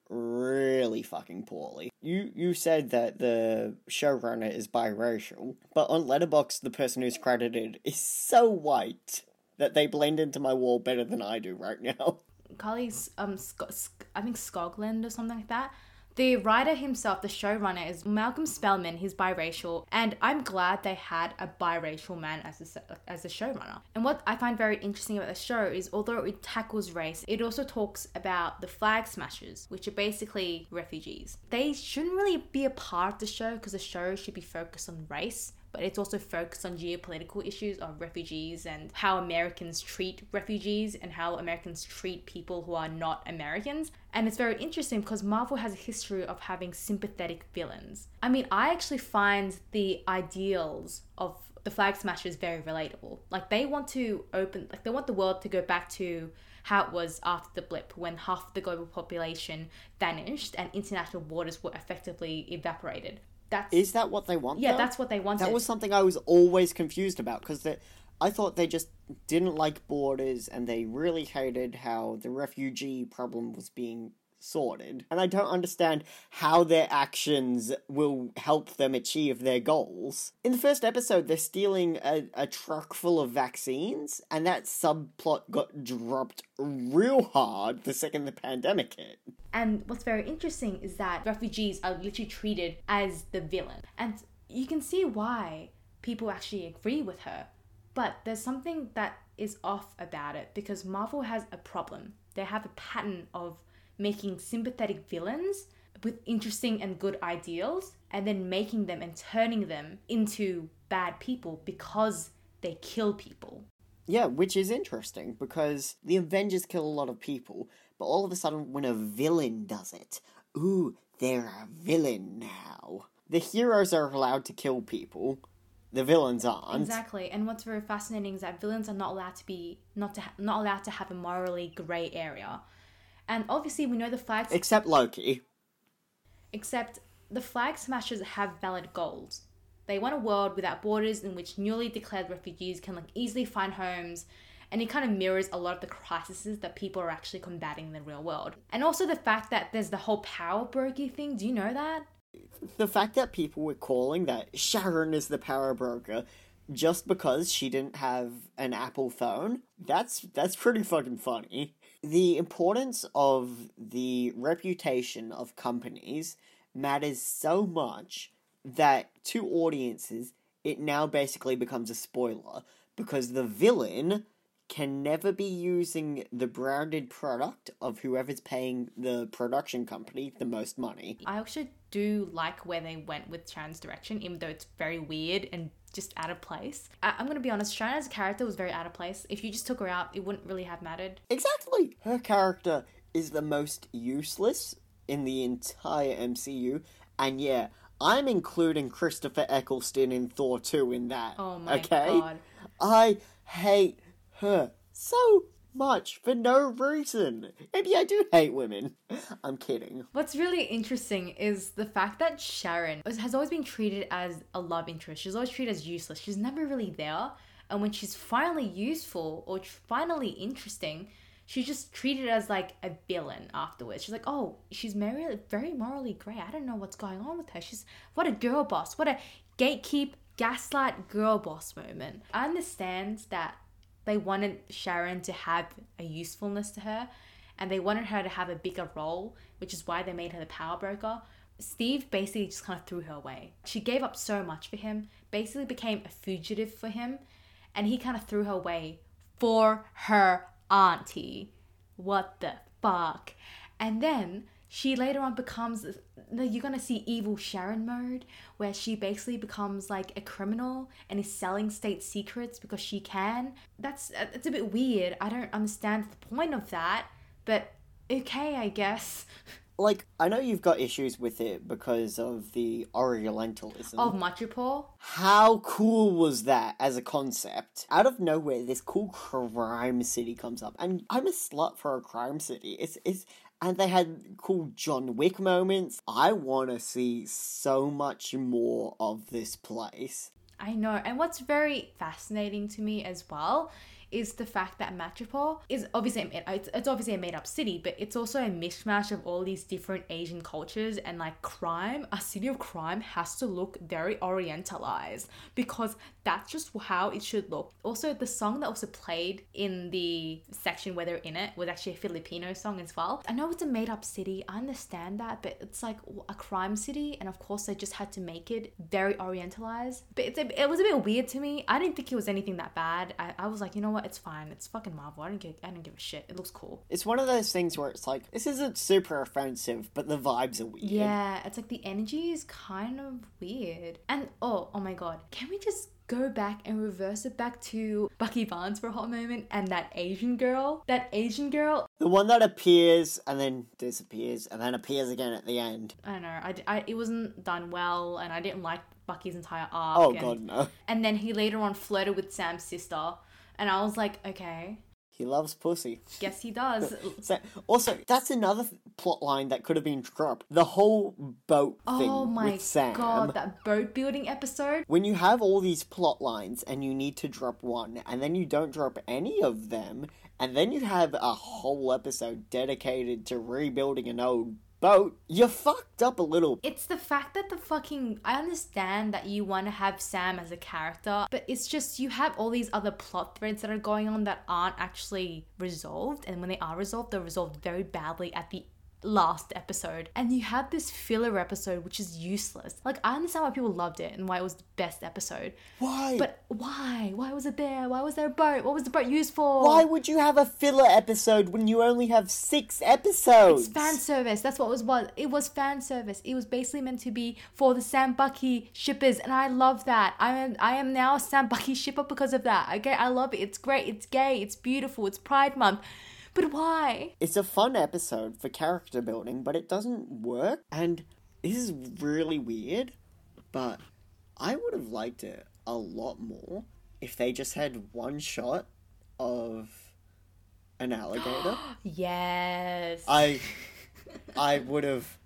really fucking poorly. You you said that the showrunner is biracial, but on Letterboxd the person who's credited is so white that they blend into my wall better than I do right now. Carly's um Sc- I think Scotland or something like that. The writer himself, the showrunner, is Malcolm Spellman. He's biracial, and I'm glad they had a biracial man as a, as a showrunner. And what I find very interesting about the show is, although it tackles race, it also talks about the flag smashers, which are basically refugees. They shouldn't really be a part of the show because the show should be focused on race but it's also focused on geopolitical issues of refugees and how Americans treat refugees and how Americans treat people who are not Americans. And it's very interesting because Marvel has a history of having sympathetic villains. I mean, I actually find the ideals of the Flag Smashers very relatable. Like, they want to open, like, they want the world to go back to how it was after the blip when half the global population vanished and international borders were effectively evaporated. That's Is that what they want? yeah, though? that's what they wanted. That was something I was always confused about because I thought they just didn't like borders and they really hated how the refugee problem was being sorted. And I don't understand how their actions will help them achieve their goals. In the first episode, they're stealing a, a truck full of vaccines, and that subplot got dropped real hard the second the pandemic hit. And what's very interesting is that refugees are literally treated as the villain. And you can see why people actually agree with her. But there's something that is off about it because Marvel has a problem. They have a pattern of making sympathetic villains with interesting and good ideals and then making them and turning them into bad people because they kill people. Yeah, which is interesting because the Avengers kill a lot of people, but all of a sudden, when a villain does it, ooh, they're a villain now. The heroes are allowed to kill people, the villains aren't. Exactly. And what's very fascinating is that villains are not allowed to be not to ha- not allowed to have a morally grey area. And obviously, we know the flag Except Loki. except the flag smashers have valid goals. They want a world without borders in which newly declared refugees can like easily find homes and it kind of mirrors a lot of the crises that people are actually combating in the real world. And also the fact that there's the whole power brokey thing. Do you know that? The fact that people were calling that Sharon is the power broker just because she didn't have an Apple phone, that's that's pretty fucking funny. The importance of the reputation of companies matters so much that to audiences it now basically becomes a spoiler because the villain can never be using the branded product of whoever's paying the production company the most money. I actually do like where they went with Sharon's direction, even though it's very weird and just out of place. I- I'm gonna be honest, Sharon as a character was very out of place. If you just took her out, it wouldn't really have mattered. Exactly! Her character is the most useless in the entire MCU, and yeah, I'm including Christopher Eccleston in Thor 2 in that. Oh my okay? god. I hate her so much for no reason. Maybe I do hate women. I'm kidding. What's really interesting is the fact that Sharon has always been treated as a love interest. She's always treated as useless. She's never really there. And when she's finally useful or finally interesting, she's just treated as like a villain afterwards. She's like, oh, she's very, very morally grey. I don't know what's going on with her. She's what a girl boss. What a gatekeep, gaslight girl boss moment. I understand that they wanted Sharon to have a usefulness to her and they wanted her to have a bigger role, which is why they made her the power broker. Steve basically just kind of threw her away. She gave up so much for him, basically became a fugitive for him, and he kind of threw her away for her auntie. What the fuck? And then she later on becomes you're gonna see evil Sharon mode where she basically becomes like a criminal and is selling state secrets because she can. That's uh, it's a bit weird. I don't understand the point of that, but okay, I guess. Like, I know you've got issues with it because of the Orientalism. Of Madripoor. How cool was that as a concept? Out of nowhere, this cool crime city comes up, and I'm a slut for a crime city. It's it's and they had cool John Wick moments. I want to see so much more of this place. I know, and what's very fascinating to me as well is the fact that Madripoor is obviously it's, it's obviously a made up city, but it's also a mishmash of all these different Asian cultures and like crime. A city of crime has to look very orientalized because that's just how it should look. Also, the song that also played in the section where they're in it was actually a Filipino song as well. I know it's a made up city, I understand that, but it's like a crime city, and of course, they just had to make it very orientalized. But a, it was a bit weird to me. I didn't think it was anything that bad. I, I was like, you know what, it's fine. It's fucking Marvel. I don't give, I don't give a shit. It looks cool. It's one of those things where it's like, this isn't super offensive, but the vibes are weird. Yeah, it's like the energy is kind of weird. And oh, oh my god, can we just go back and reverse it back to Bucky Barnes for a hot moment and that Asian girl. That Asian girl. The one that appears and then disappears and then appears again at the end. I don't know. I, I, it wasn't done well and I didn't like Bucky's entire arc. Oh, and, God, no. And then he later on flirted with Sam's sister. And I was like, okay. He loves pussy. Yes, he does. so, also, that's another th- plot line that could have been dropped. The whole boat oh thing oh my with Sam. god, that boat building episode. When you have all these plot lines and you need to drop one, and then you don't drop any of them, and then you have a whole episode dedicated to rebuilding an old boat, you're fucked up a little. It's the fact that the fucking. I understand that you want to have Sam as a character, but it's just you have all these other plot threads that are going on that aren't actually resolved. And when they are resolved, they're resolved very badly at the last episode and you had this filler episode which is useless like i understand why people loved it and why it was the best episode Why? but why why was it there why was there a boat what was the boat used for Why would you have a filler episode when you only have six episodes? It's fan service. That's what it was. Was it was fan service. It was basically meant to be for the Sam Bucky shippers, and I love that. I am I am now a Sam Bucky shipper because of that. Okay, I love it. It's great. It's gay. It's beautiful. It's Pride Month. But why? It's a fun episode for character building, but it doesn't work. And this is really weird, but I would have liked it a lot more if they just had one shot of an alligator. Yes. I I would have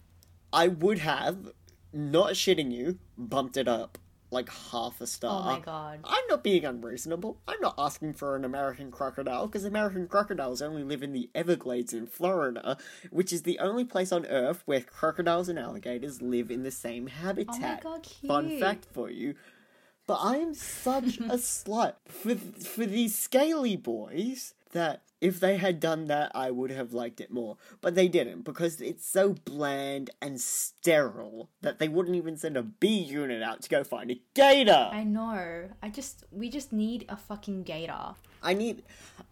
I would have not shitting you bumped it up like half a star. Oh my god. I'm not being unreasonable. I'm not asking for an American crocodile because American crocodiles only live in the Everglades in Florida, which is the only place on Earth where crocodiles and alligators live in the same habitat. Oh my God, cute. Fun fact for you. But I am such a slut for for these scaly boys that if they had done that, I would have liked it more. But they didn't because it's so bland and sterile that they wouldn't even send a B unit out to go find a gator. I know. I just we just need a fucking gator. I need,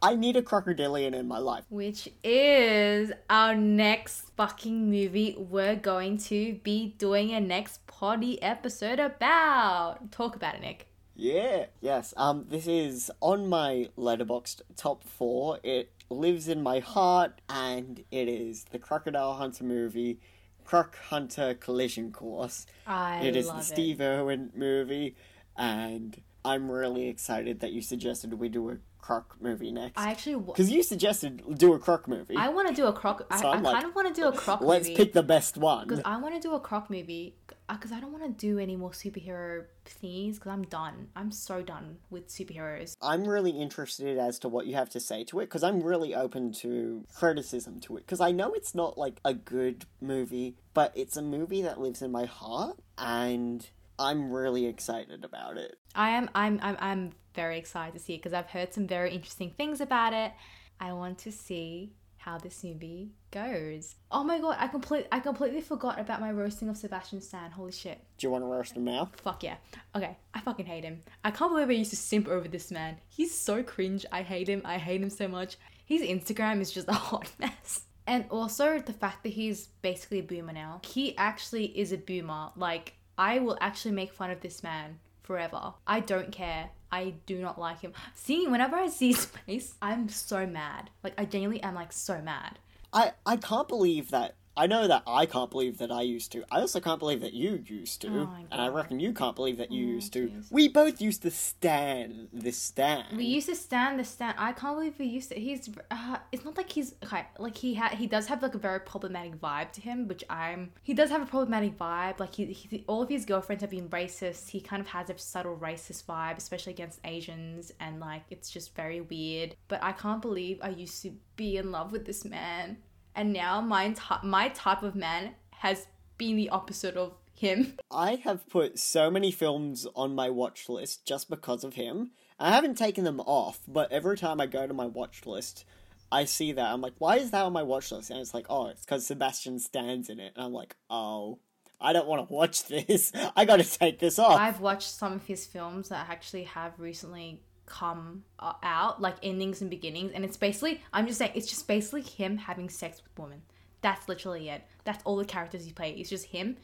I need a crocodilian in my life. Which is our next fucking movie we're going to be doing a next potty episode about. Talk about it, Nick. Yeah, yes. Um, this is on my Letterboxd top four. It lives in my heart, and it is the Crocodile Hunter movie, Croc Hunter Collision Course. I it is the it. Steve Irwin movie, and I'm really excited that you suggested we do a Croc movie next. I actually w- Because you suggested do a Croc movie. I want to do a croc. I, So I like, kind of want to do a croc Let's movie. pick the best one. Because I want to do a croc movie. Uh, because I don't want to do any more superhero things. Because I'm done. I'm so done with superheroes. I'm really interested as to what you have to say to it because I'm really open to criticism to it because I know it's not like a good movie, but it's a movie that lives in my heart and I'm really excited about it. I am. I'm. I'm. I'm very excited to see it because I've heard some very interesting things about it. I want to see how this movie goes. Oh my god! I complete. I completely forgot about my roasting of Sebastian Stan. Holy shit! Do you want to roast him now? Fuck yeah. Okay, I fucking hate him. I can't believe I used to simp over this man. He's so cringe. I hate him. I hate him so much. His Instagram is just a hot mess. And also the fact that he's basically a boomer now. He actually is a boomer. Like, I will actually make fun of this man forever. I don't care. I do not like him. Seeing whenever I see his face, I'm so mad. Like I genuinely am like so mad. I I can't believe that. I know that I can't believe that I used to. I also can't believe that you used to, Oh and I reckon you can't believe that you used to. jeez. We both used to stand this stand. We used to stand the stand. I can't believe we used to. He's. Uh, it's not like he's okay. Like he had. He does have like a very problematic vibe to him, which I'm. He does have a problematic vibe. Like he, he. All of his girlfriends have been racist. He kind of has a subtle racist vibe, especially against Asians, and like it's just very weird. But I can't believe I used to be in love with this man, and now my my type of man has been the opposite of him. I have put so many films on my watch list just because of him. I haven't taken them off, but every time I go to my watch list, I see that. I'm like, why is that on my watch list? And it's like, oh, it's because Sebastian Stan's in it. And I'm like, oh, I don't want to watch this. I gotta take this off. I've watched some of his films that actually have recently come uh, out, like endings and beginnings, and it's basically, I'm just saying, it's just basically him having sex with women. That's literally it. That's all the characters he plays. It's just him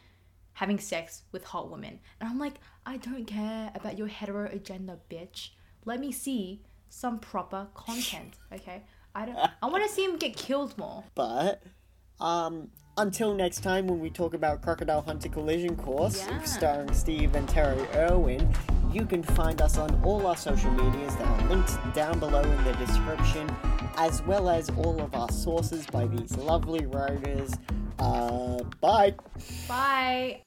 having sex with hot women. And I'm like, I don't care about your hetero agenda, bitch. Let me see some proper content, okay? I don't. I want to see him get killed more. But um, until next time when we talk about Crocodile Hunter Collision Course, Yeah. starring Steve and Terry Irwin, you can find us on all our social medias that are linked down below in the description, as well as all of our sources by these lovely writers. Uh, bye. Bye.